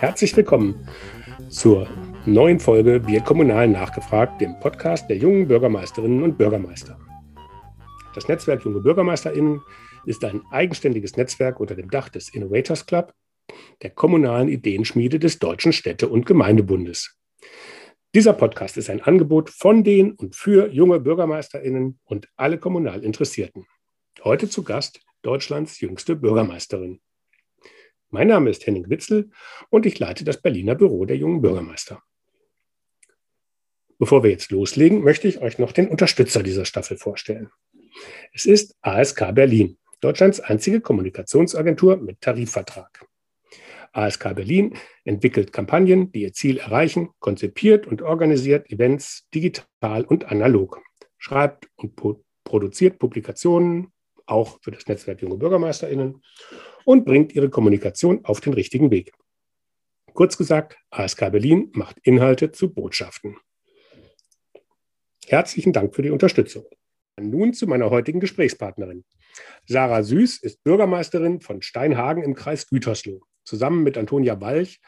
Herzlich willkommen zur neuen Folge Wir Kommunal nachgefragt, dem Podcast der jungen Bürgermeisterinnen und Bürgermeister. Das Netzwerk Junge BürgermeisterInnen ist ein eigenständiges Netzwerk unter dem Dach des Innovators Club, der kommunalen Ideenschmiede des Deutschen Städte- und Gemeindebundes. Dieser Podcast ist ein Angebot von den und für junge BürgermeisterInnen und alle kommunal Interessierten. Heute zu Gast Deutschlands jüngste Bürgermeisterin. Mein Name ist Henning Witzel und ich leite das Berliner Büro der jungen Bürgermeister. Bevor wir jetzt loslegen, möchte ich euch noch den Unterstützer dieser Staffel vorstellen. Es ist ASK Berlin, Deutschlands einzige Kommunikationsagentur mit Tarifvertrag. ASK Berlin entwickelt Kampagnen, die ihr Ziel erreichen, konzipiert und organisiert Events digital und analog, schreibt und produziert Publikationen, auch für das Netzwerk Junge BürgermeisterInnen und bringt ihre Kommunikation auf den richtigen Weg. Kurz gesagt, ASK Berlin macht Inhalte zu Botschaften. Herzlichen Dank für die Unterstützung. Nun zu meiner heutigen Gesprächspartnerin. Sarah Süß ist Bürgermeisterin von Steinhagen im Kreis Gütersloh. Zusammen mit Antonia Balch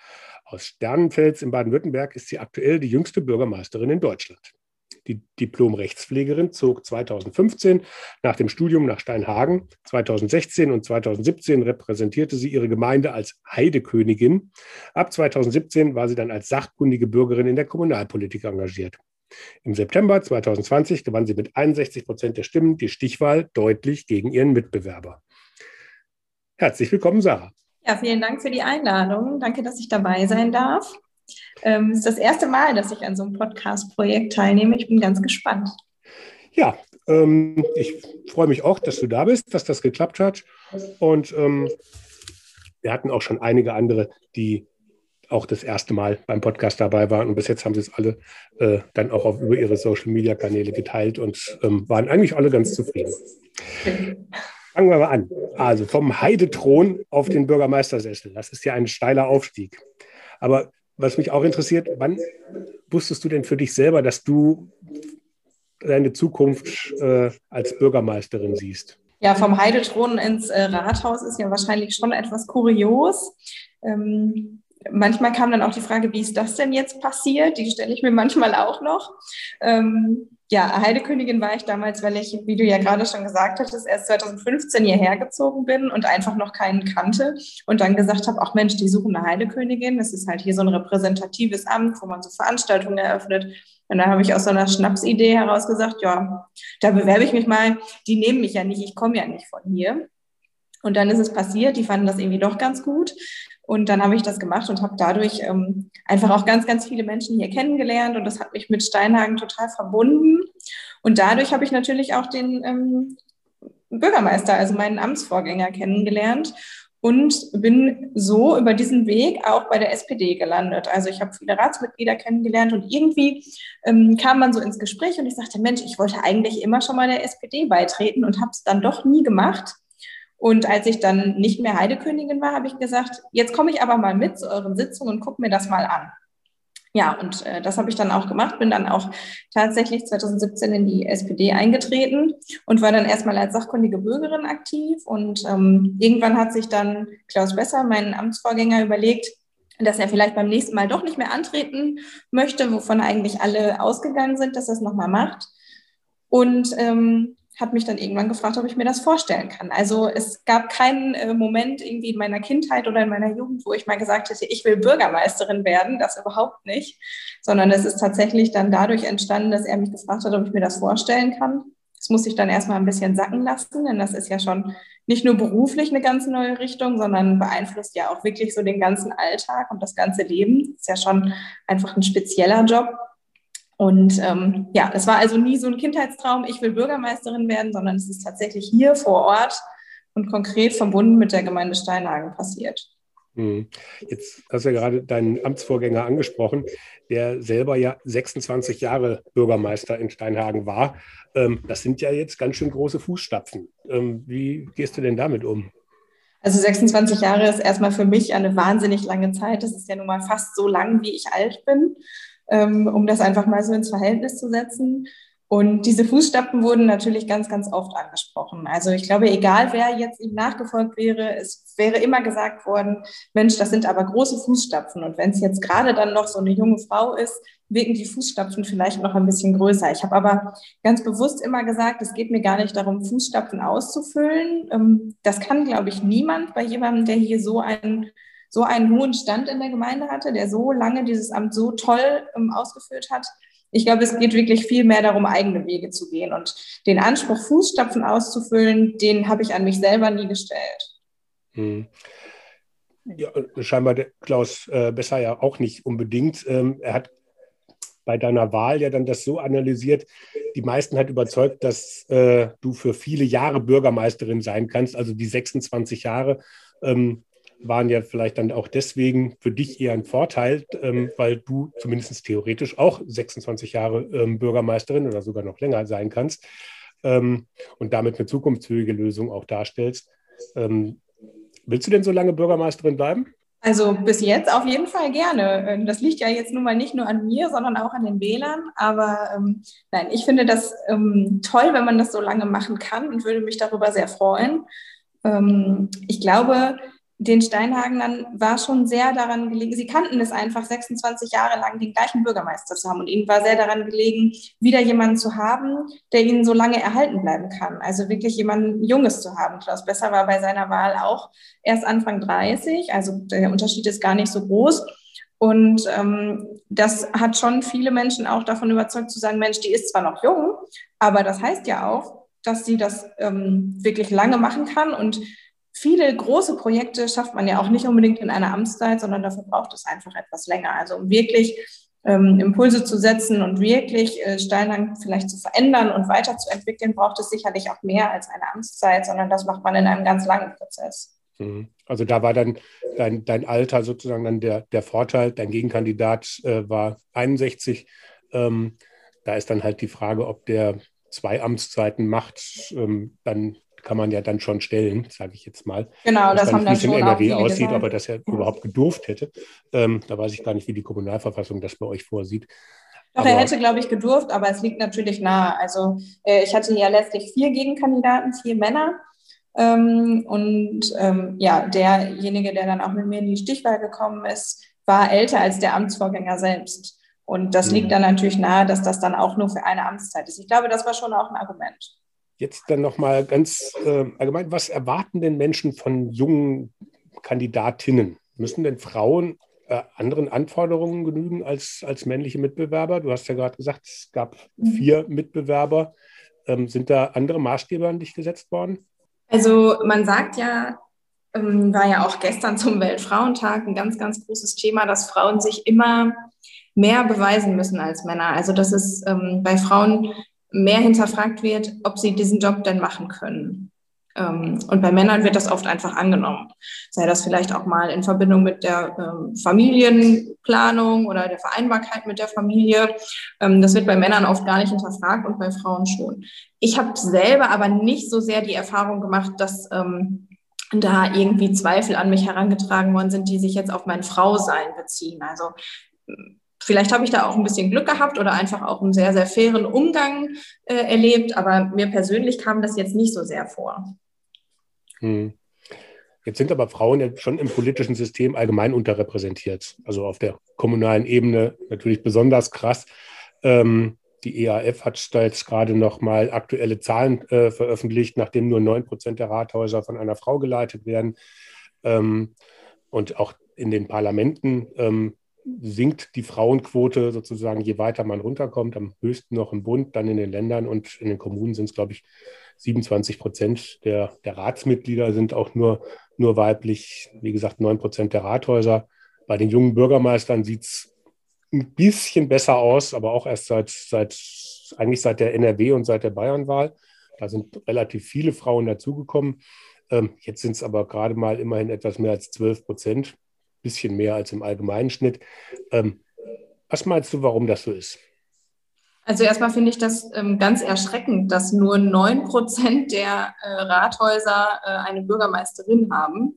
aus Sternenfels in Baden-Württemberg ist sie aktuell die jüngste Bürgermeisterin in Deutschland. Die Diplom-Rechtspflegerin zog 2015 nach dem Studium nach Steinhagen. 2016 und 2017 repräsentierte sie ihre Gemeinde als Heidekönigin. Ab 2017 war sie dann als sachkundige Bürgerin in der Kommunalpolitik engagiert. Im September 2020 gewann sie mit 61 Prozent der Stimmen die Stichwahl deutlich gegen ihren Mitbewerber. Herzlich willkommen, Sarah. Ja, vielen Dank für die Einladung. Danke, dass ich dabei sein darf. Ähm, es ist das erste Mal, dass ich an so einem Podcast-Projekt teilnehme. Ich bin ganz gespannt. Ja, ähm, ich freue mich auch, dass du da bist, dass das geklappt hat. Und ähm, wir hatten auch schon einige andere, die auch das erste Mal beim Podcast dabei waren. Und bis jetzt haben sie es alle äh, dann auch auf, über ihre Social-Media-Kanäle geteilt und ähm, waren eigentlich alle ganz zufrieden. Fangen wir mal an. Also vom Heidethron auf den Bürgermeistersessel. Das ist ja ein steiler Aufstieg. Aber was mich auch interessiert, wann wusstest du denn für dich selber, dass du deine Zukunft äh, als Bürgermeisterin siehst? Ja, vom Heidethron ins äh, Rathaus ist ja wahrscheinlich schon etwas kurios. Ähm, manchmal kam dann auch die Frage, wie ist das denn jetzt passiert? Die stelle ich mir manchmal auch noch. Ähm, ja, Heidekönigin war ich damals, weil ich, wie du ja gerade schon gesagt hattest, erst 2015 hierher gezogen bin und einfach noch keinen kannte und dann gesagt habe, ach Mensch, die suchen eine Heidekönigin. Das ist halt hier so ein repräsentatives Amt, wo man so Veranstaltungen eröffnet. Und dann habe ich aus so einer Schnapsidee heraus gesagt, ja, da bewerbe ich mich mal. Die nehmen mich ja nicht, ich komme ja nicht von hier. Und dann ist es passiert, die fanden das irgendwie doch ganz gut. Und dann habe ich das gemacht und habe dadurch ähm, einfach auch ganz, ganz viele Menschen hier kennengelernt und das hat mich mit Steinhagen total verbunden. Und dadurch habe ich natürlich auch den ähm, Bürgermeister, also meinen Amtsvorgänger kennengelernt und bin so über diesen Weg auch bei der SPD gelandet. Also ich habe viele Ratsmitglieder kennengelernt und irgendwie ähm, kam man so ins Gespräch und ich sagte, Mensch, ich wollte eigentlich immer schon mal der SPD beitreten und habe es dann doch nie gemacht. Und als ich dann nicht mehr Heidekönigin war, habe ich gesagt, jetzt komme ich aber mal mit zu euren Sitzungen und gucke mir das mal an. Ja, und äh, das habe ich dann auch gemacht, bin dann auch tatsächlich 2017 in die SPD eingetreten und war dann erstmal als sachkundige Bürgerin aktiv. Und ähm, irgendwann hat sich dann Klaus Besser, mein Amtsvorgänger, überlegt, dass er vielleicht beim nächsten Mal doch nicht mehr antreten möchte, wovon eigentlich alle ausgegangen sind, dass er es nochmal macht. Und ähm, hat mich dann irgendwann gefragt, ob ich mir das vorstellen kann. Also es gab keinen äh, Moment irgendwie in meiner Kindheit oder in meiner Jugend, wo ich mal gesagt hätte, ich will Bürgermeisterin werden, das überhaupt nicht, sondern es ist tatsächlich dann dadurch entstanden, dass er mich gefragt hat, ob ich mir das vorstellen kann. Das muss ich dann erstmal ein bisschen sacken lassen, denn das ist ja schon nicht nur beruflich eine ganz neue Richtung, sondern beeinflusst ja auch wirklich so den ganzen Alltag und das ganze Leben. Das ist ja schon einfach ein spezieller Job. Und ähm, ja, es war also nie so ein Kindheitstraum, ich will Bürgermeisterin werden, sondern es ist tatsächlich hier vor Ort und konkret verbunden mit der Gemeinde Steinhagen passiert. Hm. Jetzt hast du ja gerade deinen Amtsvorgänger angesprochen, der selber ja 26 Jahre Bürgermeister in Steinhagen war. Ähm, das sind ja jetzt ganz schön große Fußstapfen. Ähm, wie gehst du denn damit um? Also 26 Jahre ist erstmal für mich eine wahnsinnig lange Zeit. Das ist ja nun mal fast so lang, wie ich alt bin ähm, um das einfach mal so ins Verhältnis zu setzen. Und diese Fußstapfen wurden natürlich ganz, ganz oft angesprochen. Also ich glaube, egal wer jetzt ihm nachgefolgt wäre, es wäre immer gesagt worden, Mensch, das sind aber große Fußstapfen. Und wenn es jetzt gerade dann noch so eine junge Frau ist, wirken die Fußstapfen vielleicht noch ein bisschen größer. Ich habe aber ganz bewusst immer gesagt, es geht mir gar nicht darum, Fußstapfen auszufüllen. Ähm, das kann, glaube ich, niemand bei jemandem, der hier so einen, so einen hohen Stand in der Gemeinde hatte, der so lange dieses Amt so toll ähm, ausgeführt hat ich glaube, es geht wirklich viel mehr darum, eigene Wege zu gehen. Und den Anspruch, Fußstapfen auszufüllen, den habe ich an mich selber nie gestellt. Hm. Ja, scheinbar der Klaus äh, Besser ja auch nicht unbedingt. Ähm, er hat bei deiner Wahl ja dann das so analysiert, die meisten hat überzeugt, dass äh, du für viele Jahre Bürgermeisterin sein kannst, also die 26 Jahre. Ähm, waren ja vielleicht dann auch deswegen für dich eher ein Vorteil, ähm, weil du zumindest theoretisch auch 26 Jahre ähm, Bürgermeisterin oder sogar noch länger sein kannst ähm, und damit eine zukunftsfähige Lösung auch darstellst. Ähm, willst du denn so lange Bürgermeisterin bleiben? Also bis jetzt auf jeden Fall gerne. Ähm, das liegt ja jetzt nun mal nicht nur an mir, sondern auch an den Wählern. Aber ähm, nein, ich finde das ähm, toll, wenn man das so lange machen kann und würde mich darüber sehr freuen. Ähm, ich glaube, den Steinhagenern war schon sehr daran gelegen, sie kannten es einfach, 26 Jahre lang den gleichen Bürgermeister zu haben. Und ihnen war sehr daran gelegen, wieder jemanden zu haben, der ihnen so lange erhalten bleiben kann. Also wirklich jemanden Junges zu haben. Klaus Besser war bei seiner Wahl auch erst Anfang 30, also der Unterschied ist gar nicht so groß. Und ähm, das hat schon viele Menschen auch davon überzeugt zu sagen, Mensch, die ist zwar noch jung, aber das heißt ja auch, dass sie das ähm, wirklich lange machen kann und viele große Projekte schafft man ja auch nicht unbedingt in einer Amtszeit, sondern dafür braucht es einfach etwas länger. Also um wirklich ähm, Impulse zu setzen und wirklich äh, Steinhang vielleicht zu verändern und weiterzuentwickeln, braucht es sicherlich auch mehr als eine Amtszeit, sondern das macht man in einem ganz langen Prozess. Mhm. Also da war dann dein, dein Alter sozusagen dann der, der Vorteil. Dein Gegenkandidat äh, war 61. Ähm, da ist dann halt die Frage, ob der zwei Amtszeiten macht, ähm, dann kann man ja dann schon stellen, sage ich jetzt mal. Genau, das haben dann schon in NRW aussieht, aber das ja, überhaupt gedurft hätte. Ähm, da weiß ich gar nicht, wie die Kommunalverfassung das bei euch vorsieht. Doch, aber, er hätte, glaube ich, gedurft, aber es liegt natürlich nahe. Also äh, ich hatte ja letztlich vier Gegenkandidaten, vier Männer. Ähm, und ähm, ja, derjenige, der dann auch mit mir in die Stichwahl gekommen ist, war älter als der Amtsvorgänger selbst. Und das liegt mhm. dann natürlich nahe, dass das dann auch nur für eine Amtszeit ist. Ich glaube, das war schon auch ein Argument. Jetzt dann nochmal ganz äh, allgemein, was erwarten denn Menschen von jungen Kandidatinnen? Müssen denn Frauen äh, anderen Anforderungen genügen als, als männliche Mitbewerber? Du hast ja gerade gesagt, es gab mhm. vier Mitbewerber. Ähm, sind da andere Maßstäbe an dich gesetzt worden? Also man sagt ja, ähm, war ja auch gestern zum Weltfrauentag ein ganz, ganz großes Thema, dass Frauen sich immer mehr beweisen müssen als Männer. Also dass es ähm, bei Frauen mehr hinterfragt wird, ob sie diesen Job denn machen können. Ähm, und bei Männern wird das oft einfach angenommen. Sei das vielleicht auch mal in Verbindung mit der ähm, Familienplanung oder der Vereinbarkeit mit der Familie. Ähm, das wird bei Männern oft gar nicht hinterfragt und bei Frauen schon. Ich habe selber aber nicht so sehr die Erfahrung gemacht, dass da irgendwie Zweifel an mich herangetragen worden sind, die sich jetzt auf mein Frausein beziehen. Also Vielleicht habe ich da auch ein bisschen Glück gehabt oder einfach auch einen sehr, sehr fairen Umgang äh, erlebt, aber mir persönlich kam das jetzt nicht so sehr vor. Hm. Jetzt sind aber Frauen ja schon im politischen System allgemein unterrepräsentiert. Also auf der kommunalen Ebene natürlich besonders krass. Ähm, die EAF hat da jetzt gerade noch mal aktuelle Zahlen äh, veröffentlicht, nachdem nur 9 Prozent der Rathäuser von einer Frau geleitet werden. Ähm, und auch in den Parlamenten ähm, sinkt die Frauenquote sozusagen, je weiter man runterkommt, am höchsten noch im Bund, dann in den Ländern und in den Kommunen sind es, glaube ich, 27 Prozent der, der Ratsmitglieder sind auch nur, nur weiblich. Wie gesagt, 9 Prozent der Rathäuser. Bei den jungen Bürgermeistern sieht es ein bisschen besser aus, aber auch erst seit, seit, eigentlich seit der NRW und seit der Bayernwahl. Da sind relativ viele Frauen dazugekommen. Ähm, jetzt sind es aber gerade mal immerhin etwas mehr als 12 Prozent bisschen mehr als im allgemeinen Schnitt. Ähm, was meinst du, warum das so ist? Also erstmal finde ich das ähm, ganz erschreckend, dass nur 9 Prozent der äh, Rathäuser äh, eine Bürgermeisterin haben.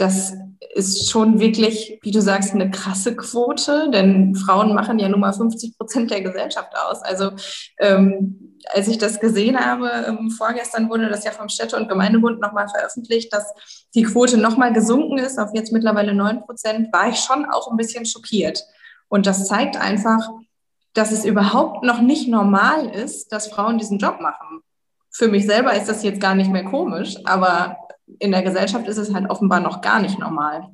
Das ist schon wirklich, wie du sagst, eine krasse Quote, denn Frauen machen ja nun mal 50 Prozent der Gesellschaft aus. Also ähm, als ich das gesehen habe, ähm, vorgestern wurde das ja vom Städte- und Gemeindebund nochmal veröffentlicht, dass die Quote nochmal gesunken ist auf jetzt mittlerweile 9 Prozent, war ich schon auch ein bisschen schockiert. Und das zeigt einfach, dass es überhaupt noch nicht normal ist, dass Frauen diesen Job machen. Für mich selber ist das jetzt gar nicht mehr komisch, aber in der Gesellschaft ist es halt offenbar noch gar nicht normal.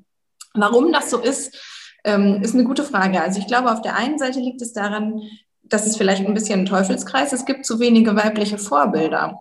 Warum das so ist, ähm, ist eine gute Frage. Also ich glaube, auf der einen Seite liegt es daran, dass es vielleicht ein bisschen ein Teufelskreis. Es gibt zu wenige weibliche Vorbilder.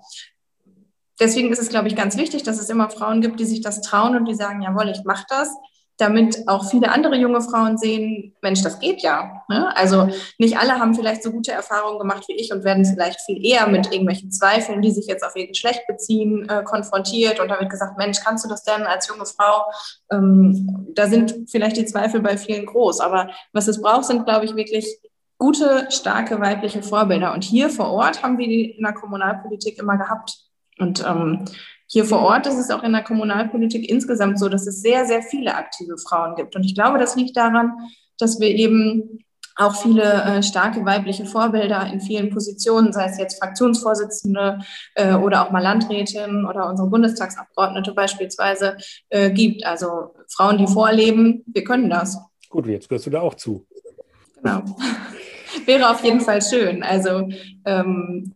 Deswegen ist es, glaube ich, ganz wichtig, dass es immer Frauen gibt, die sich das trauen und die sagen, jawohl, ich mache das damit auch viele andere junge Frauen sehen, Mensch, das geht ja. Ne? Also nicht alle haben vielleicht so gute Erfahrungen gemacht wie ich und werden vielleicht viel eher mit irgendwelchen Zweifeln, die sich jetzt auf ihr Geschlecht beziehen, äh, konfrontiert. Und da wird gesagt, Mensch, kannst du das denn als junge Frau? Ähm, da sind vielleicht die Zweifel bei vielen groß. Aber was es braucht, sind, glaube ich, wirklich gute, starke weibliche Vorbilder. Und hier vor Ort haben wir die in der Kommunalpolitik immer gehabt. Und ähm, hier vor Ort ist es auch in der Kommunalpolitik insgesamt so, dass es sehr, sehr viele aktive Frauen gibt. Und ich glaube, das liegt daran, dass wir eben auch viele äh, starke weibliche Vorbilder in vielen Positionen, sei es jetzt Fraktionsvorsitzende äh, oder auch mal Landrätin oder unsere Bundestagsabgeordnete beispielsweise äh, gibt. Also Frauen, die vorleben, wir können das. Gut, jetzt gehörst du da auch zu. Genau. Wäre auf jeden Fall schön. Also ähm,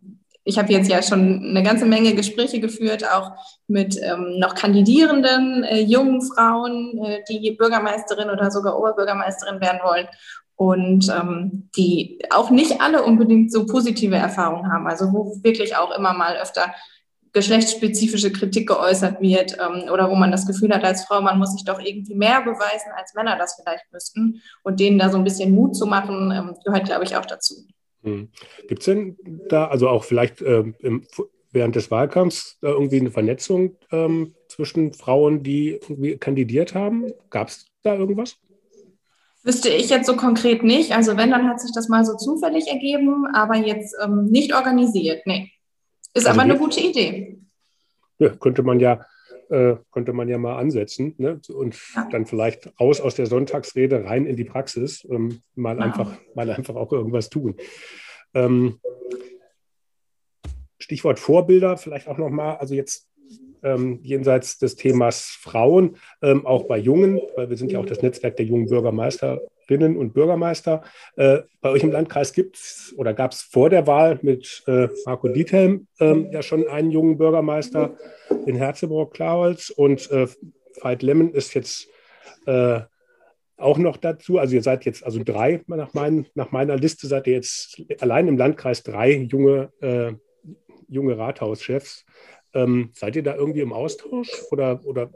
ich habe jetzt ja schon eine ganze Menge Gespräche geführt, auch mit ähm, noch kandidierenden äh, jungen Frauen, äh, die Bürgermeisterin oder sogar Oberbürgermeisterin werden wollen und ähm, die auch nicht alle unbedingt so positive Erfahrungen haben, also wo wirklich auch immer mal öfter geschlechtsspezifische Kritik geäußert wird ähm, oder wo man das Gefühl hat als Frau, man muss sich doch irgendwie mehr beweisen, als Männer das vielleicht müssten und denen da so ein bisschen Mut zu machen, ähm, gehört, glaube ich, auch dazu. Hm. Gibt es denn da, also auch vielleicht ähm, im, während des Wahlkampfs da irgendwie eine Vernetzung ähm, zwischen Frauen, die irgendwie kandidiert haben? Gab es da irgendwas? Wüsste ich jetzt so konkret nicht. Also wenn, dann hat sich das mal so zufällig ergeben, aber jetzt ähm, nicht organisiert. Nee. Ist also aber eine gute Idee. Ja, könnte man ja äh, könnte man ja mal ansetzen ne? und ja. dann vielleicht raus aus der Sonntagsrede rein in die Praxis, ähm, mal, ja. einfach, mal einfach auch irgendwas tun. Ähm, Stichwort Vorbilder, vielleicht auch nochmal, also jetzt ähm, jenseits des Themas Frauen, ähm, auch bei Jungen, weil wir sind ja auch das Netzwerk der jungen Bürgermeisterinnen und Bürgermeister. Äh, bei euch im Landkreis gibt es oder gab es vor der Wahl mit äh, Marco Diethelm ähm, ja schon einen jungen Bürgermeister in Herzeburg-Klaholz und äh, Veit Lemmen ist jetzt äh, auch noch dazu. Also ihr seid jetzt also drei, nach, mein, nach meiner Liste seid ihr jetzt allein im Landkreis drei junge, äh, junge Rathauschefs. Ähm, seid ihr da irgendwie im Austausch oder, oder?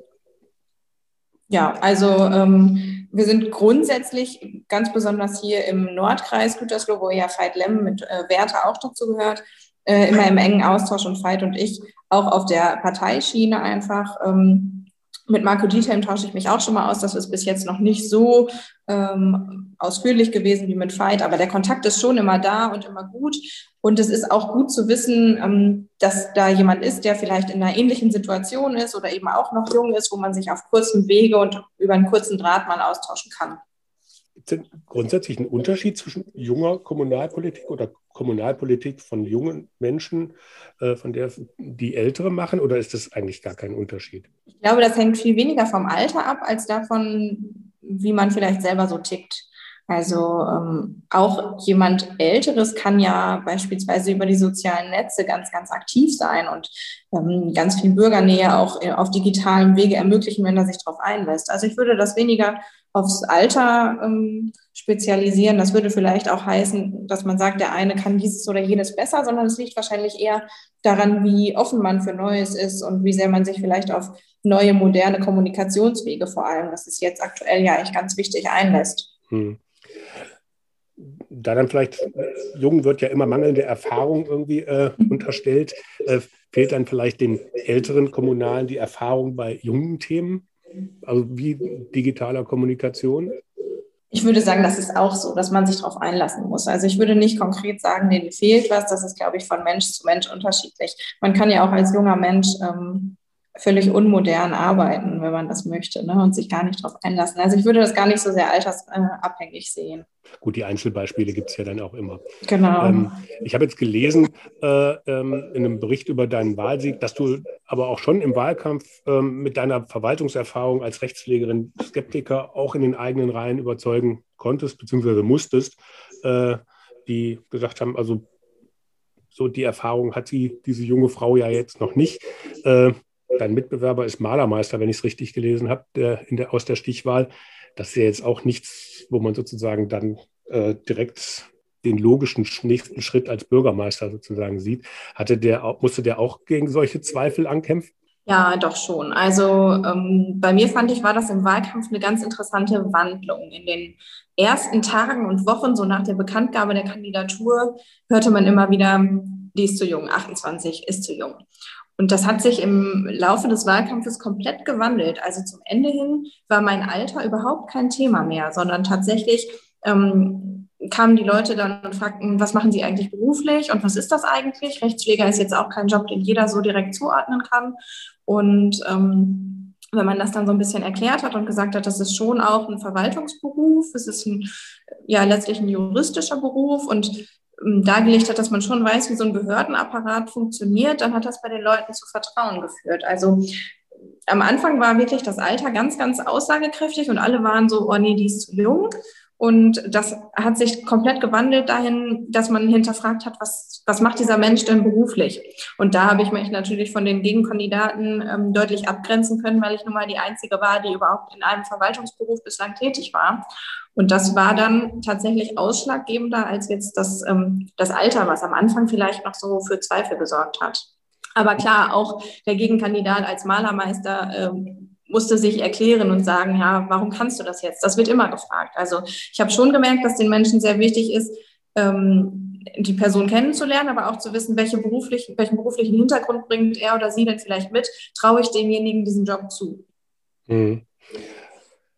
Ja, also ähm, wir sind grundsätzlich ganz besonders hier im Nordkreis Gütersloh, wo ja Veit Lemm mit äh, Werte auch dazu gehört, äh, immer im engen Austausch und Veit und ich auch auf der Parteischiene einfach. Ähm, mit Marco Diethelm tausche ich mich auch schon mal aus. Das ist bis jetzt noch nicht so ähm, ausführlich gewesen wie mit Veit, aber der Kontakt ist schon immer da und immer gut. Und es ist auch gut zu wissen, ähm, dass da jemand ist, der vielleicht in einer ähnlichen Situation ist oder eben auch noch jung ist, wo man sich auf kurzem Wege und über einen kurzen Draht mal austauschen kann. Gibt es denn grundsätzlich einen Unterschied zwischen junger Kommunalpolitik oder Kommunalpolitik von jungen Menschen, äh, von der die Ältere machen, oder ist das eigentlich gar kein Unterschied? Ich glaube, das hängt viel weniger vom Alter ab, als davon, wie man vielleicht selber so tickt. Also ähm, auch jemand Älteres kann ja beispielsweise über die sozialen Netze ganz, ganz aktiv sein und ähm, ganz viel Bürgernähe auch äh, auf digitalem Wege ermöglichen, wenn er sich darauf einlässt. Also ich würde das weniger aufs Alter ähm, spezialisieren. Das würde vielleicht auch heißen, dass man sagt, der eine kann dieses oder jenes besser, sondern es liegt wahrscheinlich eher daran, wie offen man für Neues ist und wie sehr man sich vielleicht auf neue, moderne Kommunikationswege vor allem, das ist jetzt aktuell ja eigentlich ganz wichtig, einlässt. Hm da dann vielleicht, Jungen wird ja immer mangelnde Erfahrung irgendwie äh, unterstellt, äh, fehlt dann vielleicht den älteren Kommunalen die Erfahrung bei jungen Themen, also wie digitaler Kommunikation? Ich würde sagen, das ist auch so, dass man sich darauf einlassen muss. Also ich würde nicht konkret sagen, denen fehlt was. Das ist, glaube ich, von Mensch zu Mensch unterschiedlich. Man kann ja auch als junger Mensch ähm, völlig unmodern arbeiten, wenn man das möchte, ne? und sich gar nicht darauf einlassen. Also ich würde das gar nicht so sehr altersabhängig sehen. Gut, die Einzelbeispiele gibt es ja dann auch immer. Genau. Ähm, ich habe jetzt gelesen äh, ähm, in einem Bericht über deinen Wahlsieg, dass du aber auch schon im Wahlkampf ähm, mit deiner Verwaltungserfahrung als Rechtspflegerin Skeptiker auch in den eigenen Reihen überzeugen konntest, beziehungsweise musstest, äh, die gesagt haben, also so die Erfahrung hat sie, diese junge Frau ja jetzt noch nicht. Äh, dein Mitbewerber ist Malermeister, wenn ich es richtig gelesen habe, der, aus der Stichwahl. Das ist ja jetzt auch nichts, wo man sozusagen dann äh, direkt den logischen nächsten Schritt als Bürgermeister sozusagen sieht. Hatte der, musste der auch gegen solche Zweifel ankämpfen? Ja, doch schon. Also ähm, bei mir fand ich, war das im Wahlkampf eine ganz interessante Wandlung. In den ersten Tagen und Wochen, so nach der Bekanntgabe der Kandidatur, hörte man immer wieder, die ist zu jung, 28 ist zu jung. Und das hat sich im Laufe des Wahlkampfes komplett gewandelt. Also zum Ende hin war mein Alter überhaupt kein Thema mehr, sondern tatsächlich ähm, kamen die Leute dann und fragten, was machen sie eigentlich beruflich und was ist das eigentlich? Rechtspfleger ist jetzt auch kein Job, den jeder so direkt zuordnen kann. Und ähm, wenn man das dann so ein bisschen erklärt hat und gesagt hat, das ist schon auch ein Verwaltungsberuf, es ist ein, ja letztlich ein juristischer Beruf und dargelegt hat, dass man schon weiß, wie so ein Behördenapparat funktioniert, dann hat das bei den Leuten zu Vertrauen geführt. Also am Anfang war wirklich das Alter ganz, ganz aussagekräftig und alle waren so, oh nee, die ist zu jung. Und das hat sich komplett gewandelt dahin, dass man hinterfragt hat, was, was macht dieser Mensch denn beruflich? Und da habe ich mich natürlich von den Gegenkandidaten ähm, deutlich abgrenzen können, weil ich nun mal die einzige war, die überhaupt in einem Verwaltungsberuf bislang tätig war. Und das war dann tatsächlich ausschlaggebender als jetzt das, ähm, das Alter, was am Anfang vielleicht noch so für Zweifel gesorgt hat. Aber klar, auch der Gegenkandidat als Malermeister ähm, musste sich erklären und sagen, ja, warum kannst du das jetzt? Das wird immer gefragt. Also ich habe schon gemerkt, dass den Menschen sehr wichtig ist, ähm, die Person kennenzulernen, aber auch zu wissen, welche beruflich, welchen beruflichen Hintergrund bringt er oder sie denn vielleicht mit. Traue ich demjenigen diesen Job zu? Mhm.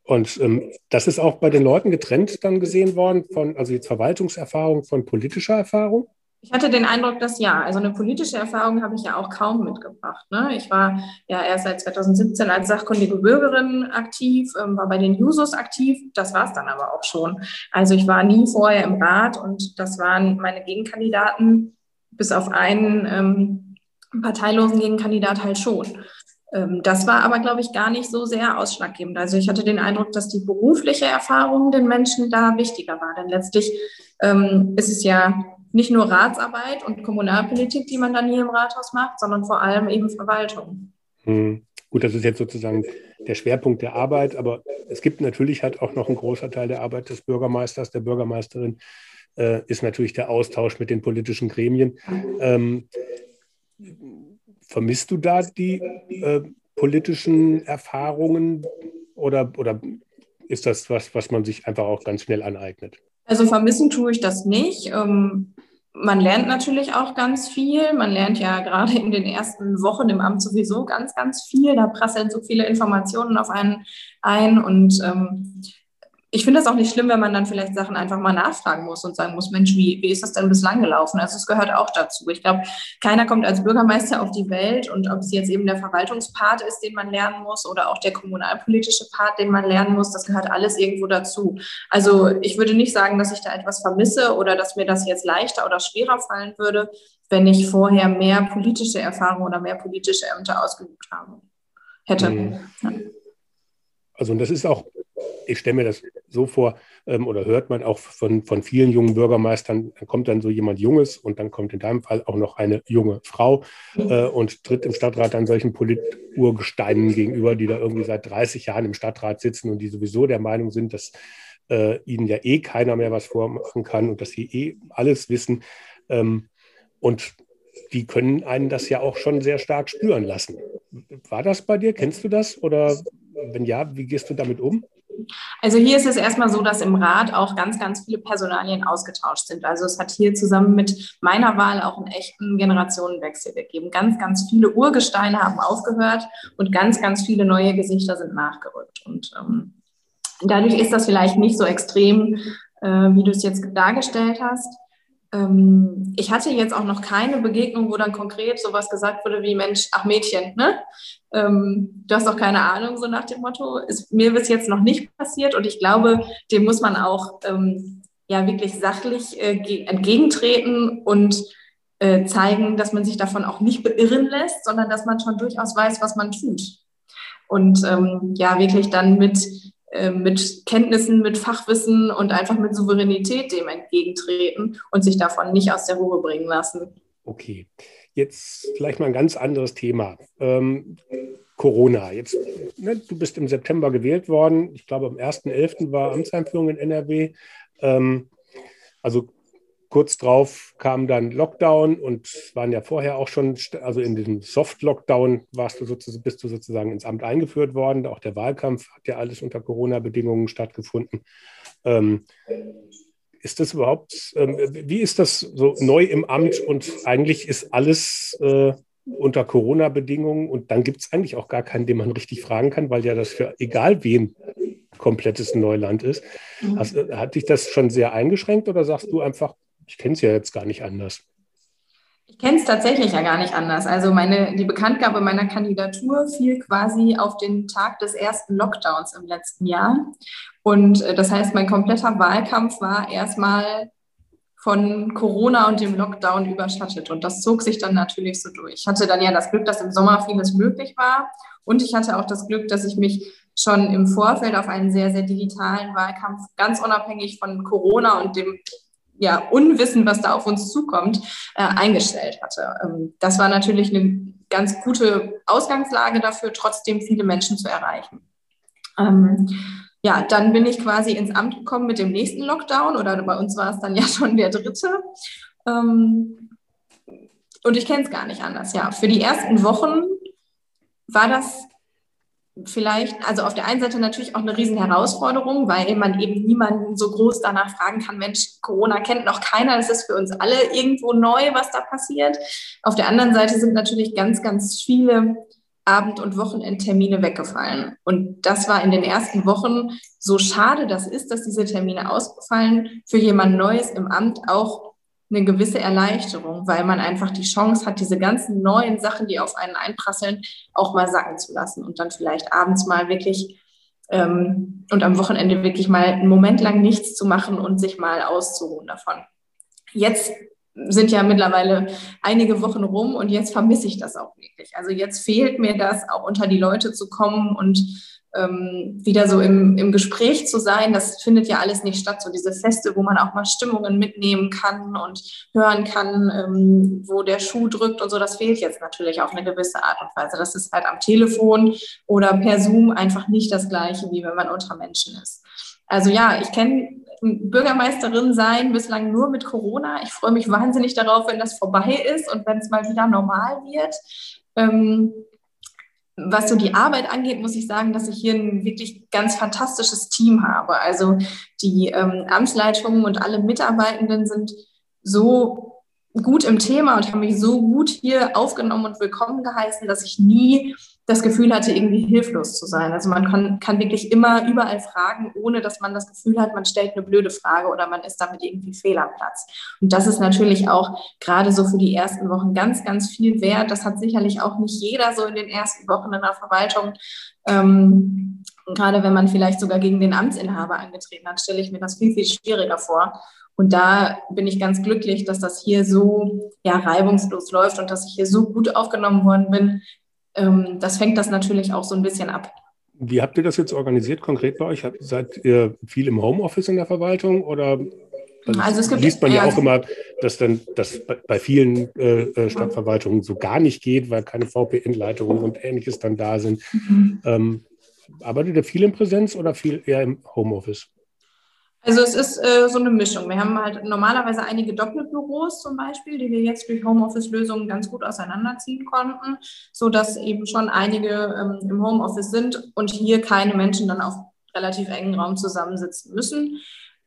Und ähm, das ist auch bei den Leuten getrennt dann gesehen worden, von, also jetzt Verwaltungserfahrung von politischer Erfahrung? Ich hatte den Eindruck, dass ja, also eine politische Erfahrung habe ich ja auch kaum mitgebracht. Ne? Ich war ja erst seit 2017 als sachkundige Bürgerin aktiv, ähm, war bei den Jusos aktiv, das war es dann aber auch schon. Also ich war nie vorher im Rat und das waren meine Gegenkandidaten, bis auf einen ähm, parteilosen Gegenkandidat halt schon. Ähm, das war aber, glaube ich, gar nicht so sehr ausschlaggebend. Also ich hatte den Eindruck, dass die berufliche Erfahrung den Menschen da wichtiger war. Denn letztlich ähm, ist es ja nicht nur Ratsarbeit und Kommunalpolitik, die man dann hier im Rathaus macht, sondern vor allem eben Verwaltung. Hm. Gut, das ist jetzt sozusagen der Schwerpunkt der Arbeit, aber es gibt natürlich halt auch noch einen großer Teil der Arbeit des Bürgermeisters, der Bürgermeisterin, äh, ist natürlich der Austausch mit den politischen Gremien. Ähm, vermisst du da die äh, politischen Erfahrungen oder, oder ist das was, was man sich einfach auch ganz schnell aneignet? Also vermissen tue ich das nicht. Ähm, man lernt natürlich auch ganz viel. Man lernt ja gerade in den ersten Wochen im Amt sowieso ganz, ganz viel. Da prasseln so viele Informationen auf einen ein und ähm, ich finde es auch nicht schlimm, wenn man dann vielleicht Sachen einfach mal nachfragen muss und sagen muss, Mensch, wie, wie ist das denn bislang gelaufen? Also es gehört auch dazu. Ich glaube, keiner kommt als Bürgermeister auf die Welt und ob es jetzt eben der Verwaltungspart ist, den man lernen muss oder auch der kommunalpolitische Part, den man lernen muss, das gehört alles irgendwo dazu. Also ich würde nicht sagen, dass ich da etwas vermisse oder dass mir das jetzt leichter oder schwerer fallen würde, wenn ich vorher mehr politische Erfahrung oder mehr politische Ämter ausgeübt habe. Hätte. Also und das ist auch ich stelle mir das so vor, ähm, oder hört man auch von, von vielen jungen Bürgermeistern, dann kommt dann so jemand Junges und dann kommt in deinem Fall auch noch eine junge Frau äh, und tritt im Stadtrat dann solchen Politurgesteinen gegenüber, die da irgendwie seit 30 Jahren im Stadtrat sitzen und die sowieso der Meinung sind, dass äh, ihnen ja eh keiner mehr was vormachen kann und dass sie eh alles wissen. Ähm, und die können einen das ja auch schon sehr stark spüren lassen. War das bei dir? Kennst du das? Oder wenn ja, wie gehst du damit um? Also hier ist es erstmal so, dass im Rat auch ganz, ganz viele Personalien ausgetauscht sind. Also es hat hier zusammen mit meiner Wahl auch einen echten Generationenwechsel gegeben. Ganz, ganz viele Urgesteine haben aufgehört und ganz, ganz viele neue Gesichter sind nachgerückt. Und ähm, dadurch ist das vielleicht nicht so extrem, äh, wie du es jetzt dargestellt hast. Ähm, ich hatte jetzt auch noch keine Begegnung, wo dann konkret sowas gesagt wurde wie, Mensch, ach Mädchen, ne? Ähm, du hast doch keine Ahnung, so nach dem Motto. Ist mir bis jetzt noch nicht passiert und ich glaube, dem muss man auch ähm, ja wirklich sachlich äh, entgegentreten und äh, zeigen, dass man sich davon auch nicht beirren lässt, sondern dass man schon durchaus weiß, was man tut. Und ja, wirklich dann mit mit Kenntnissen, mit Fachwissen und einfach mit Souveränität dem entgegentreten und sich davon nicht aus der Ruhe bringen lassen. Okay, jetzt vielleicht mal ein ganz anderes Thema. Ähm, Corona. Jetzt, ne, du bist im September gewählt worden. Ich glaube, am 1.11. war Amtseinführung in NRW. Ähm, also Kurz drauf kam dann Lockdown und waren ja vorher auch schon, also in diesem Soft-Lockdown warst du sozusagen, bist du sozusagen ins Amt eingeführt worden. Auch der Wahlkampf hat ja alles unter Corona-Bedingungen stattgefunden. Ähm, ist das überhaupt, ähm, wie ist das so neu im Amt und eigentlich ist alles äh, unter Corona-Bedingungen und dann gibt es eigentlich auch gar keinen, den man richtig fragen kann, weil ja das für egal wen komplettes Neuland ist. Mhm. Hast, hat dich das schon sehr eingeschränkt oder sagst du einfach, ich kenne es ja jetzt gar nicht anders. Ich kenne es tatsächlich ja gar nicht anders. Also meine, die Bekanntgabe meiner Kandidatur fiel quasi auf den Tag des ersten Lockdowns im letzten Jahr. Und äh, das heißt, mein kompletter Wahlkampf war erstmal von Corona und dem Lockdown überschattet. Und das zog sich dann natürlich so durch. Ich hatte dann ja das Glück, dass im Sommer vieles möglich war. Und ich hatte auch das Glück, dass ich mich schon im Vorfeld auf einen sehr, sehr digitalen Wahlkampf ganz unabhängig von Corona und dem ja, Unwissen, was da auf uns zukommt, äh, eingestellt hatte. Ähm, das war natürlich eine ganz gute Ausgangslage dafür, trotzdem viele Menschen zu erreichen. Ähm, ja, dann bin ich quasi ins Amt gekommen mit dem nächsten Lockdown oder bei uns war es dann ja schon der dritte. Ähm, und ich kenne es gar nicht anders. Ja, für die ersten Wochen war das vielleicht, also auf der einen Seite natürlich auch eine riesen Herausforderung, weil man eben niemanden so groß danach fragen kann, Mensch, Corona kennt noch keiner, das ist für uns alle irgendwo neu, was da passiert. Auf der anderen Seite sind natürlich ganz, ganz viele Abend- und Wochenendtermine weggefallen. Und das war in den ersten Wochen, so schade das ist, dass diese Termine ausfallen, für jemand Neues im Amt auch eine gewisse Erleichterung, weil man einfach die Chance hat, diese ganzen neuen Sachen, die auf einen einprasseln, auch mal sacken zu lassen und dann vielleicht abends mal wirklich ähm, und am Wochenende wirklich mal einen Moment lang nichts zu machen und sich mal auszuruhen davon. Jetzt sind ja mittlerweile einige Wochen rum und jetzt vermisse ich das auch wirklich. Also jetzt fehlt mir das, auch unter die Leute zu kommen und ähm, wieder so im, im Gespräch zu sein, das findet ja alles nicht statt. So diese Feste, wo man auch mal Stimmungen mitnehmen kann und hören kann, ähm, wo der Schuh drückt und so, das fehlt jetzt natürlich auf eine gewisse Art und Weise. Das ist halt am Telefon oder per Zoom einfach nicht das Gleiche, wie wenn man unter Menschen ist. Also ja, ich kenne Bürgermeisterin sein bislang nur mit Corona. Ich freue mich wahnsinnig darauf, wenn das vorbei ist und wenn es mal wieder normal wird. Ähm, was so die Arbeit angeht, muss ich sagen, dass ich hier ein wirklich ganz fantastisches Team habe. Also die ähm, Amtsleitungen und alle Mitarbeitenden sind so gut im Thema und haben mich so gut hier aufgenommen und willkommen geheißen, dass ich nie das Gefühl hatte, irgendwie hilflos zu sein. Also man kann, kann wirklich immer überall fragen, ohne dass man das Gefühl hat, man stellt eine blöde Frage oder man ist damit irgendwie fehl am Platz. Und das ist natürlich auch gerade so für die ersten Wochen ganz, ganz viel wert. Das hat sicherlich auch nicht jeder so in den ersten Wochen in der Verwaltung. Ähm, gerade wenn man vielleicht sogar gegen den Amtsinhaber angetreten hat, stelle ich mir das viel, viel schwieriger vor. Und da bin ich ganz glücklich, dass das hier so ja, reibungslos läuft und dass ich hier so gut aufgenommen worden bin, ähm, das fängt das natürlich auch so ein bisschen ab. Wie habt ihr das jetzt organisiert konkret bei euch? Seid ihr viel im Homeoffice in der Verwaltung oder also, also es gibt, liest man ja, ja auch immer, dass dann das bei vielen äh, äh, Stadtverwaltungen so gar nicht geht, weil keine VPN-Leitungen und ähnliches dann da sind. Mhm. Ähm, arbeitet ihr viel in Präsenz oder viel eher im Homeoffice? Also es ist äh, so eine Mischung. Wir haben halt normalerweise einige Doppelbüros zum Beispiel, die wir jetzt durch Homeoffice-Lösungen ganz gut auseinanderziehen konnten, sodass eben schon einige ähm, im Homeoffice sind und hier keine Menschen dann auf relativ engen Raum zusammensitzen müssen.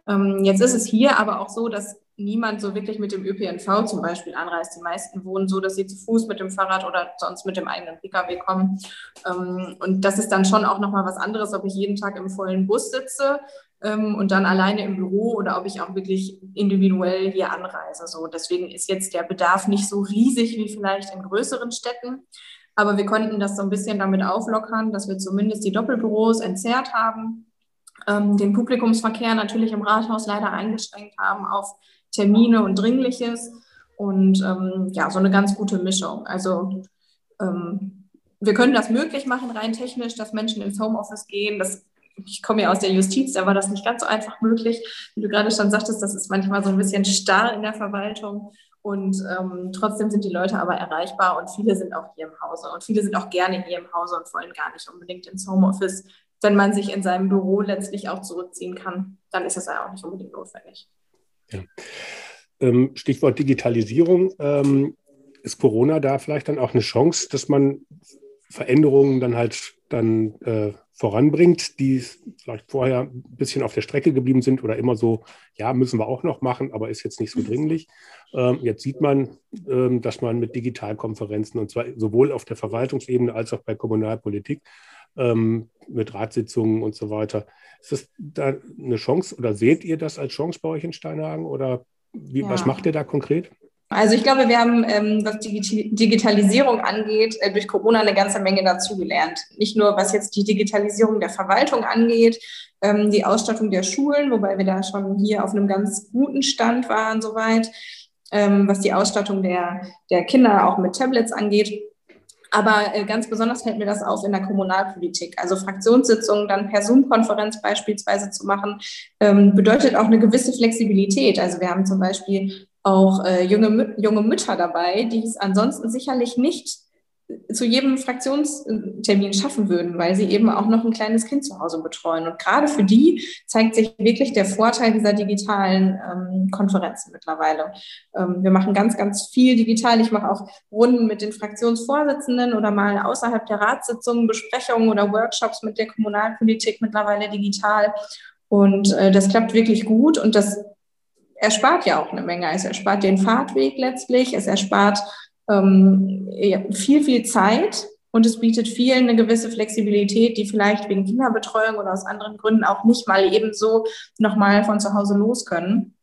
Ähm, jetzt ist es hier aber auch so, dass niemand so wirklich mit dem ÖPNV zum Beispiel anreist. Die meisten wohnen so, dass sie zu Fuß mit dem Fahrrad oder sonst mit dem eigenen Pkw kommen. Ähm, und das ist dann schon auch nochmal was anderes, ob ich jeden Tag im vollen Bus sitze ähm, und dann alleine im Büro oder ob ich auch wirklich individuell hier anreise. So, deswegen ist jetzt der Bedarf nicht so riesig wie vielleicht in größeren Städten. Aber wir konnten das so ein bisschen damit auflockern, dass wir zumindest die Doppelbüros entzerrt haben, ähm, den Publikumsverkehr natürlich im Rathaus leider eingeschränkt haben auf Termine und Dringliches und ähm, ja, so eine ganz gute Mischung. Also ähm, wir können das möglich machen, rein technisch, dass Menschen ins Homeoffice gehen. Das, ich komme ja aus der Justiz, da war das nicht ganz so einfach möglich. Wie du gerade schon sagtest, das ist manchmal so ein bisschen starr in der Verwaltung. Und ähm, trotzdem sind die Leute aber erreichbar und viele sind auch hier im Hause. Und viele sind auch gerne hier im Hause und wollen gar nicht unbedingt ins Homeoffice. Wenn man sich in seinem Büro letztlich auch zurückziehen kann, dann ist das ja auch nicht unbedingt notwendig. Ja. Ähm, Stichwort Digitalisierung. Ähm, ist Corona da vielleicht dann auch eine Chance, dass man Veränderungen dann halt dann äh, voranbringt, die vielleicht vorher ein bisschen auf der Strecke geblieben sind oder immer so, ja, müssen wir auch noch machen, aber ist jetzt nicht so dringlich. Ähm, jetzt sieht man, ähm, dass man mit Digitalkonferenzen und zwar sowohl auf der Verwaltungsebene als auch bei Kommunalpolitik ähm, mit Ratssitzungen und so weiter. Ist das da eine Chance oder seht ihr das als Chance bei euch in Steinhagen oder wie, ja. was macht ihr da konkret? Also ich glaube, wir haben, ähm, was Digitalisierung angeht, äh, durch Corona eine ganze Menge dazugelernt. Nicht nur, was jetzt die Digitalisierung der Verwaltung angeht, ähm, die Ausstattung der Schulen, wobei wir da schon hier auf einem ganz guten Stand waren soweit, ähm, was die Ausstattung der, der Kinder auch mit Tablets angeht. Aber äh, ganz besonders fällt mir das auf in der Kommunalpolitik. Also Fraktionssitzungen dann per Zoom-Konferenz beispielsweise zu machen, bedeutet auch eine gewisse Flexibilität. Also wir haben zum Beispiel auch äh, junge, junge Mütter dabei, die es ansonsten sicherlich nicht zu jedem Fraktionstermin schaffen würden, weil sie eben auch noch ein kleines Kind zu Hause betreuen. Und gerade für die zeigt sich wirklich der Vorteil dieser digitalen ähm, Konferenzen mittlerweile. Ähm, wir machen ganz, ganz viel digital. Ich mache auch Runden mit den Fraktionsvorsitzenden oder mal außerhalb der Ratssitzungen Besprechungen oder Workshops mit der Kommunalpolitik mittlerweile digital. Und äh, das klappt wirklich gut und das erspart ja auch eine Menge. Es erspart den Fahrtweg letztlich, es erspart ähm, viel, viel Zeit und es bietet vielen eine gewisse Flexibilität, die vielleicht wegen Kinderbetreuung oder aus anderen Gründen auch nicht mal ebenso nochmal von zu Hause los können.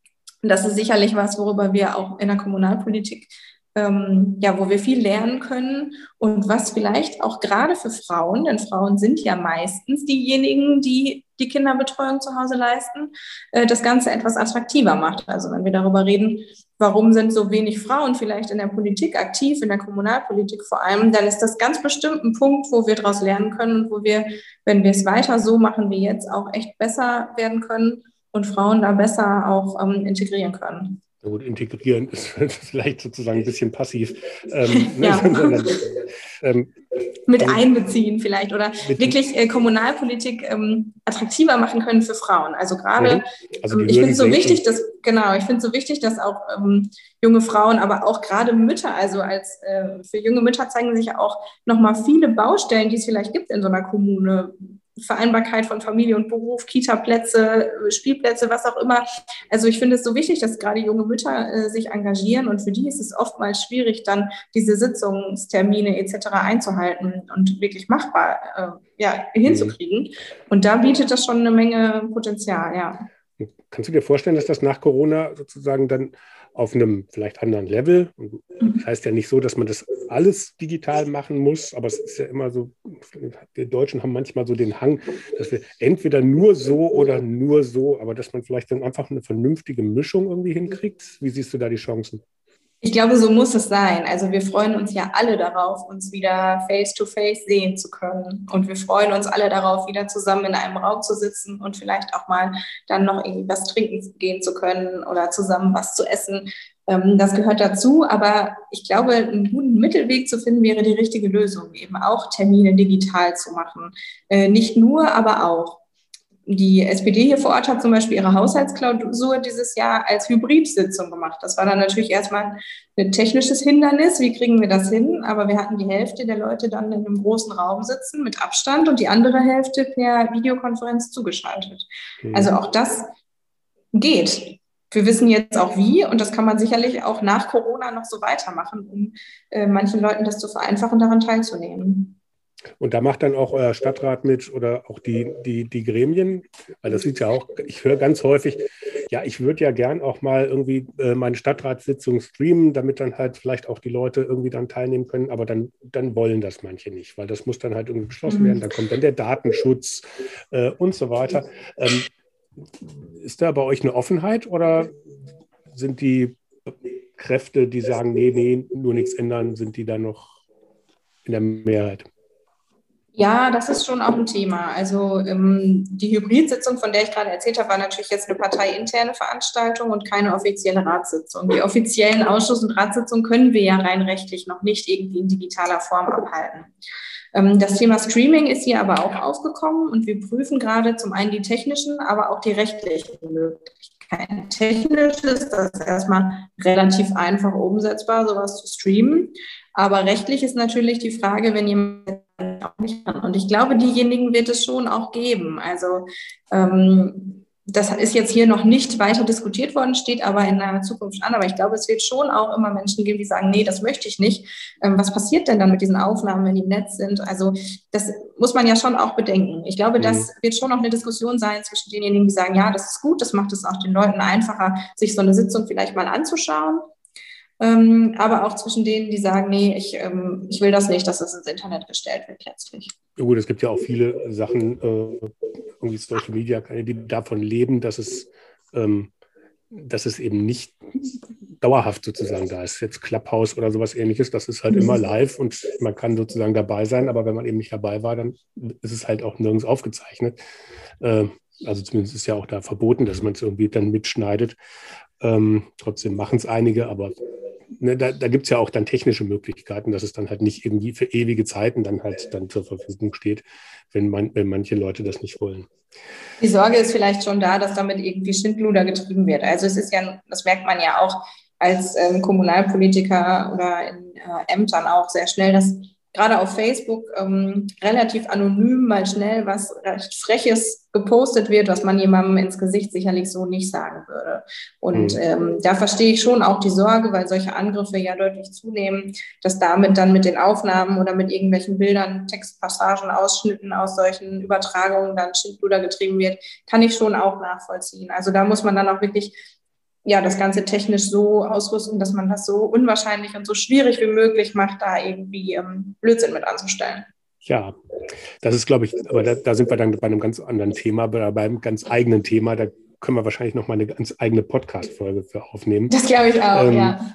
Und das ist sicherlich was, worüber wir auch in der Kommunalpolitik ähm, ja, wo wir viel lernen können und was vielleicht auch gerade für Frauen, denn Frauen sind ja meistens diejenigen, die die Kinderbetreuung zu Hause leisten, äh, das Ganze etwas attraktiver macht. Also wenn wir darüber reden, warum sind so wenig Frauen vielleicht in der Politik aktiv, in der Kommunalpolitik vor allem, dann ist das ganz bestimmt ein Punkt, wo wir daraus lernen können und wo wir, wenn wir es weiter so machen wie jetzt, auch echt besser werden können und Frauen da besser auch ähm, integrieren können. Gut, integrieren ist vielleicht sozusagen ein bisschen passiv. Ähm, ja. sondern, ähm, mit also, einbeziehen vielleicht oder wirklich äh, Kommunalpolitik ähm, attraktiver machen können für Frauen. Also gerade, mhm. also ähm, ich finde es so wichtig, dass genau, ich finde so wichtig, dass auch ähm, junge Frauen, aber auch gerade Mütter, also als äh, für junge Mütter zeigen sich ja auch nochmal viele Baustellen, die es vielleicht gibt in so einer Kommune Vereinbarkeit von Familie und Beruf, Kita-Plätze, Spielplätze, was auch immer. Also ich finde es so wichtig, dass gerade junge Mütter äh, sich engagieren und für die ist es oftmals schwierig, dann diese Sitzungstermine etc. einzuhalten und wirklich machbar äh, ja, hinzukriegen. Mhm. Und da bietet das schon eine Menge Potenzial, ja. Kannst du dir vorstellen, dass das nach Corona sozusagen dann auf einem vielleicht anderen Level. Mhm. Das heißt ja nicht so, dass man das alles digital machen muss, aber es ist ja immer so, wir Deutschen haben manchmal so den Hang, dass wir entweder nur so oder nur so, aber dass man vielleicht dann einfach eine vernünftige Mischung irgendwie hinkriegt. Wie siehst du da die Chancen? Ich glaube, so muss es sein. Also wir freuen uns ja alle darauf, uns wieder face-to-face -face sehen zu können. Und wir freuen uns alle darauf, wieder zusammen in einem Raum zu sitzen und vielleicht auch mal dann noch irgendwie was trinken gehen zu können oder zusammen was zu essen. Ähm, das gehört dazu. Aber ich glaube, einen guten Mittelweg zu finden wäre die richtige Lösung, eben auch Termine digital zu machen. Äh, nicht nur, aber auch die SPD hier vor Ort hat zum Beispiel ihre Haushaltsklausur dieses Jahr als Hybridsitzung gemacht. Das war dann natürlich erstmal ein technisches Hindernis. Wie kriegen wir das hin? Aber wir hatten die Hälfte der Leute dann in einem großen Raum sitzen mit Abstand und die andere Hälfte per Videokonferenz zugeschaltet. Mhm. Also auch das geht. Wir wissen jetzt auch wie und das kann man sicherlich auch nach Corona noch so weitermachen, um äh, manchen Leuten das zu vereinfachen, daran teilzunehmen. Und da macht dann auch euer Stadtrat mit oder auch die, die, die Gremien, weil das sieht ja auch, ich höre ganz häufig, ja, ich würde ja gern auch mal irgendwie äh, meine Stadtratssitzung streamen, damit dann halt vielleicht auch die Leute irgendwie dann teilnehmen können, aber dann, dann wollen das manche nicht, weil das muss dann halt irgendwie beschlossen mhm. werden, dann kommt dann der Datenschutz äh, und so weiter. Ähm, ist da bei euch eine Offenheit oder sind die Kräfte, die sagen, nee, nee, nur nichts ändern, sind die dann noch in der Mehrheit? Ja, das ist schon auch ein Thema. Also ähm, die Hybridsitzung, von der ich gerade erzählt habe, war natürlich jetzt eine parteiinterne Veranstaltung und keine offizielle Ratssitzung. Die offiziellen Ausschuss- und Ratssitzungen können wir ja rein rechtlich noch nicht irgendwie in digitaler Form abhalten. Ähm, das Thema Streaming ist hier aber auch aufgekommen und wir prüfen gerade zum einen die technischen, aber auch die rechtlichen Möglichkeiten. Technisch ist das erstmal relativ einfach umsetzbar, sowas zu streamen. Aber rechtlich ist natürlich die Frage, wenn jemand auch nicht. Und ich glaube, diejenigen wird es schon auch geben. Also ähm, das ist jetzt hier noch nicht weiter diskutiert worden, steht aber in der Zukunft an. Aber ich glaube, es wird schon auch immer Menschen geben, die sagen, nee, das möchte ich nicht. Ähm, was passiert denn dann mit diesen Aufnahmen, wenn die im Netz sind? Also das muss man ja schon auch bedenken. Ich glaube, das mhm. wird schon noch eine Diskussion sein zwischen denjenigen, die sagen, ja, das ist gut, das macht es auch den Leuten einfacher, sich so eine Sitzung vielleicht mal anzuschauen. Ähm, aber auch zwischen denen, die sagen, nee, ich, ähm, ich will das nicht, dass es ins Internet gestellt wird letztlich. Ja gut, es gibt ja auch viele Sachen, äh, irgendwie Social Media, die davon leben, dass es, ähm, dass es eben nicht dauerhaft sozusagen da ist. Jetzt Clubhouse oder sowas ähnliches, das ist halt mhm. immer live und man kann sozusagen dabei sein, aber wenn man eben nicht dabei war, dann ist es halt auch nirgends aufgezeichnet. Äh, also zumindest ist ja auch da verboten, dass man es irgendwie dann mitschneidet. Ähm, trotzdem machen es einige, aber ne, da, da gibt es ja auch dann technische Möglichkeiten, dass es dann halt nicht irgendwie für ewige Zeiten dann halt dann zur Verfügung steht, wenn, man, wenn manche Leute das nicht wollen. Die Sorge ist vielleicht schon da, dass damit irgendwie Schindluder getrieben wird. Also es ist ja, das merkt man ja auch als ähm, Kommunalpolitiker oder in äh, Ämtern auch sehr schnell, dass gerade auf Facebook ähm, relativ anonym mal schnell was recht Freches gepostet wird, was man jemandem ins Gesicht sicherlich so nicht sagen würde. Und mhm. ähm, da verstehe ich schon auch die Sorge, weil solche Angriffe ja deutlich zunehmen, dass damit dann mit den Aufnahmen oder mit irgendwelchen Bildern, Textpassagen, Ausschnitten aus solchen Übertragungen dann Schindluder getrieben wird, kann ich schon auch nachvollziehen. Also da muss man dann auch wirklich ja, das Ganze technisch so ausrüsten, dass man das so unwahrscheinlich und so schwierig wie möglich macht, da irgendwie ähm, Blödsinn mit anzustellen. Ja, das ist, glaube ich, aber da, da, sind wir dann bei einem ganz anderen Thema, bei, bei einem ganz eigenen Thema. Da können wir wahrscheinlich noch mal eine ganz eigene Podcast-Folge für aufnehmen. Das glaube ich auch, ähm, ja.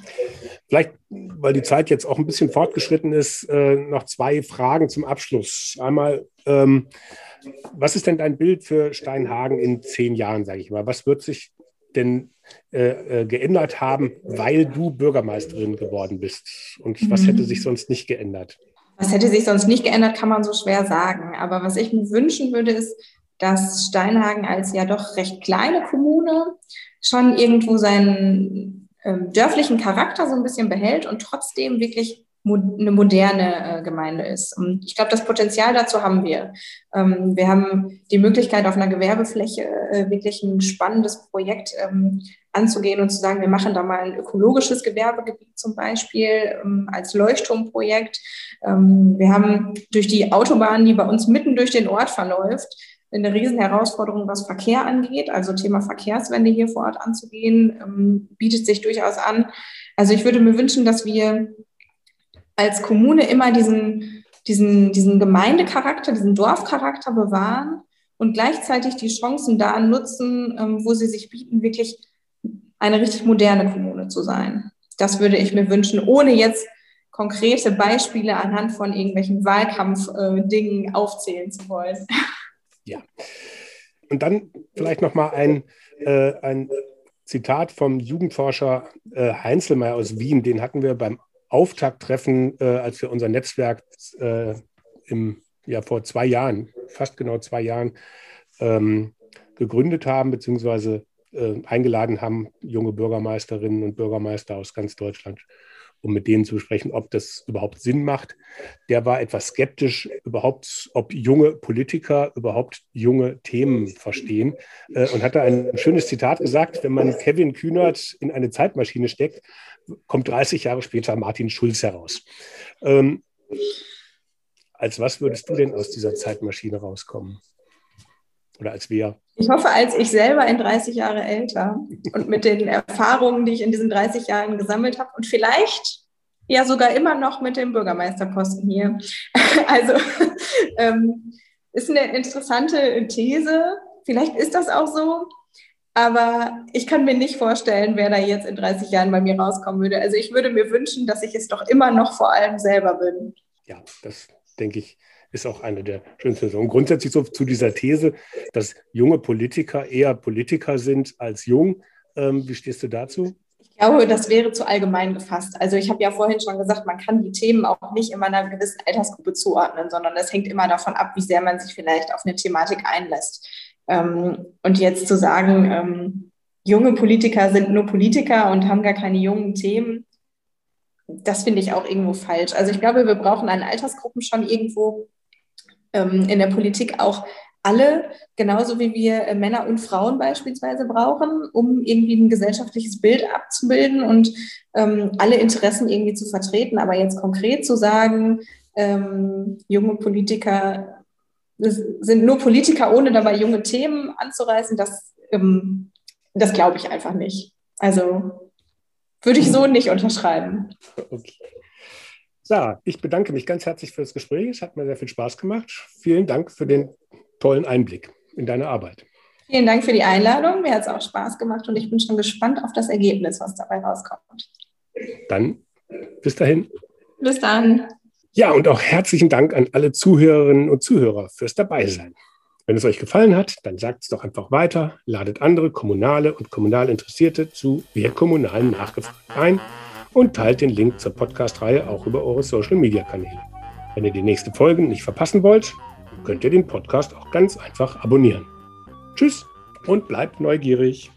Vielleicht, weil die Zeit jetzt auch ein bisschen fortgeschritten ist, äh, noch zwei Fragen zum Abschluss. Einmal, ähm, was ist denn dein Bild für Steinhagen in zehn Jahren, sage ich mal? Was wird sich denn äh, äh, geändert haben, weil du Bürgermeisterin geworden bist? Und was hätte sich mhm. sonst nicht geändert? Was hätte sich sonst nicht geändert, kann man so schwer sagen. Aber was ich mir wünschen würde, ist, dass Steinhagen als ja doch recht kleine Kommune schon irgendwo seinen ähm, dörflichen Charakter so ein bisschen behält und trotzdem wirklich eine moderne äh, Gemeinde ist. Und ich glaube, das Potenzial dazu haben wir. Ähm, wir haben die Möglichkeit, auf einer Gewerbefläche äh, wirklich ein spannendes Projekt ähm, anzugehen und zu sagen, wir machen da mal ein ökologisches Gewerbegebiet zum Beispiel ähm, als Leuchtturmprojekt. Wir haben durch die Autobahn, die bei uns mitten durch den Ort verläuft, eine riesen Herausforderung, was Verkehr angeht. Also Thema Verkehrswende hier vor Ort anzugehen, bietet sich durchaus an. Also ich würde mir wünschen, dass wir als Kommune immer diesen, diesen, diesen Gemeindecharakter, diesen Dorfcharakter bewahren und gleichzeitig die Chancen da nutzen, ähm, wo sie sich bieten, wirklich eine richtig moderne Kommune zu sein. Das würde ich mir wünschen, ohne jetzt konkrete Beispiele anhand von irgendwelchen Wahlkampfdingen äh, aufzählen zu wollen. Ja. Und dann vielleicht noch mal ein, äh, ein Zitat vom Jugendforscher äh, Heinzelmeier aus Wien. Den hatten wir beim Auftakttreffen, äh, als wir unser Netzwerk äh, im, ja, vor zwei Jahren, fast genau zwei Jahren, ähm, gegründet haben, beziehungsweise äh, eingeladen haben, junge Bürgermeisterinnen und Bürgermeister aus ganz Deutschland, um mit denen zu besprechen, ob das überhaupt Sinn macht. Der war etwas skeptisch, überhaupt, ob junge Politiker überhaupt junge Themen verstehen äh, und hatte ein schönes Zitat gesagt, wenn man Kevin Kühnert in eine Zeitmaschine steckt, kommt 30 Jahre später Martin Schulz heraus. Ähm, Als was würdest du denn aus dieser Zeitmaschine rauskommen? Oder als wer? Ich hoffe, als ich selber in 30 Jahre älter und mit den Erfahrungen, die ich in diesen 30 Jahren gesammelt habe und vielleicht ja sogar immer noch mit dem Bürgermeisterposten hier. Also ähm, ist eine interessante These. Vielleicht ist das auch so. Aber ich kann mir nicht vorstellen, wer da jetzt in 30 Jahren bei mir rauskommen würde. Also ich würde mir wünschen, dass ich es doch immer noch vor allem selber bin. Ja, das denke ich, ist auch eine der schönsten Sachen. Und grundsätzlich so zu dieser These, dass junge Politiker eher Politiker sind als jung. Ähm, wie stehst du dazu? Ich glaube, das wäre zu allgemein gefasst. Also ich habe ja vorhin schon gesagt, man kann die Themen auch nicht immer einer gewissen Altersgruppe zuordnen, sondern das hängt immer davon ab, wie sehr man sich vielleicht auf eine Thematik einlässt. Ähm, und jetzt zu sagen, ähm, junge Politiker sind nur Politiker und haben gar keine jungen Themen, das finde ich auch irgendwo falsch. Also ich glaube, wir brauchen an Altersgruppen schon irgendwo ähm, in der Politik auch alle, genauso wie wir äh, Männer und Frauen beispielsweise brauchen, um irgendwie ein gesellschaftliches Bild abzubilden und ähm, alle Interessen irgendwie zu vertreten. Aber jetzt konkret zu sagen, ähm, junge Politiker sind nur Politiker, ohne dabei junge Themen anzureißen, das, ähm, das glaube ich einfach nicht. Also würde ich so nicht unterschreiben. Okay. Sarah, ich bedanke mich ganz herzlich für das Gespräch. Es hat mir sehr viel Spaß gemacht. Vielen Dank für den tollen Einblick in deine Arbeit. Vielen Dank für die Einladung. Mir hat es auch Spaß gemacht und ich bin schon gespannt auf das Ergebnis, was dabei rauskommt. Dann bis dahin. Bis dann. Ja, und auch herzlichen Dank an alle Zuhörerinnen und Zuhörer fürs Dabeisein. Wenn es euch gefallen hat, dann sagt es doch einfach weiter, ladet andere kommunale und kommunal Interessierte zu Wir Kommunalen nachgefragt ein und teilt den Link zur Podcast-Reihe auch über eure Social-Media-Kanäle. Wenn ihr die nächste Folge nicht verpassen wollt, könnt ihr den Podcast auch ganz einfach abonnieren. Tschüss und bleibt neugierig.